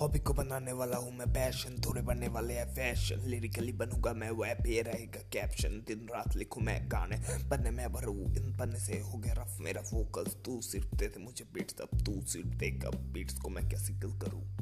Hobby को बनाने वाला हूँ मैं पैशन थोड़े बनने वाले हैं फ़ैशन लिरिकली बनूँगा मैं वह ये रहेगा कैप्शन दिन रात लिखूँ मैं गाने बनने में भरू। इन पन्ने से हो गया रफ मेरा फोकस तू सिर्फ़ दे मुझे बीट्स अब तू सिर्फ़ देगा बीट्स को मैं कैसे किल करूँ?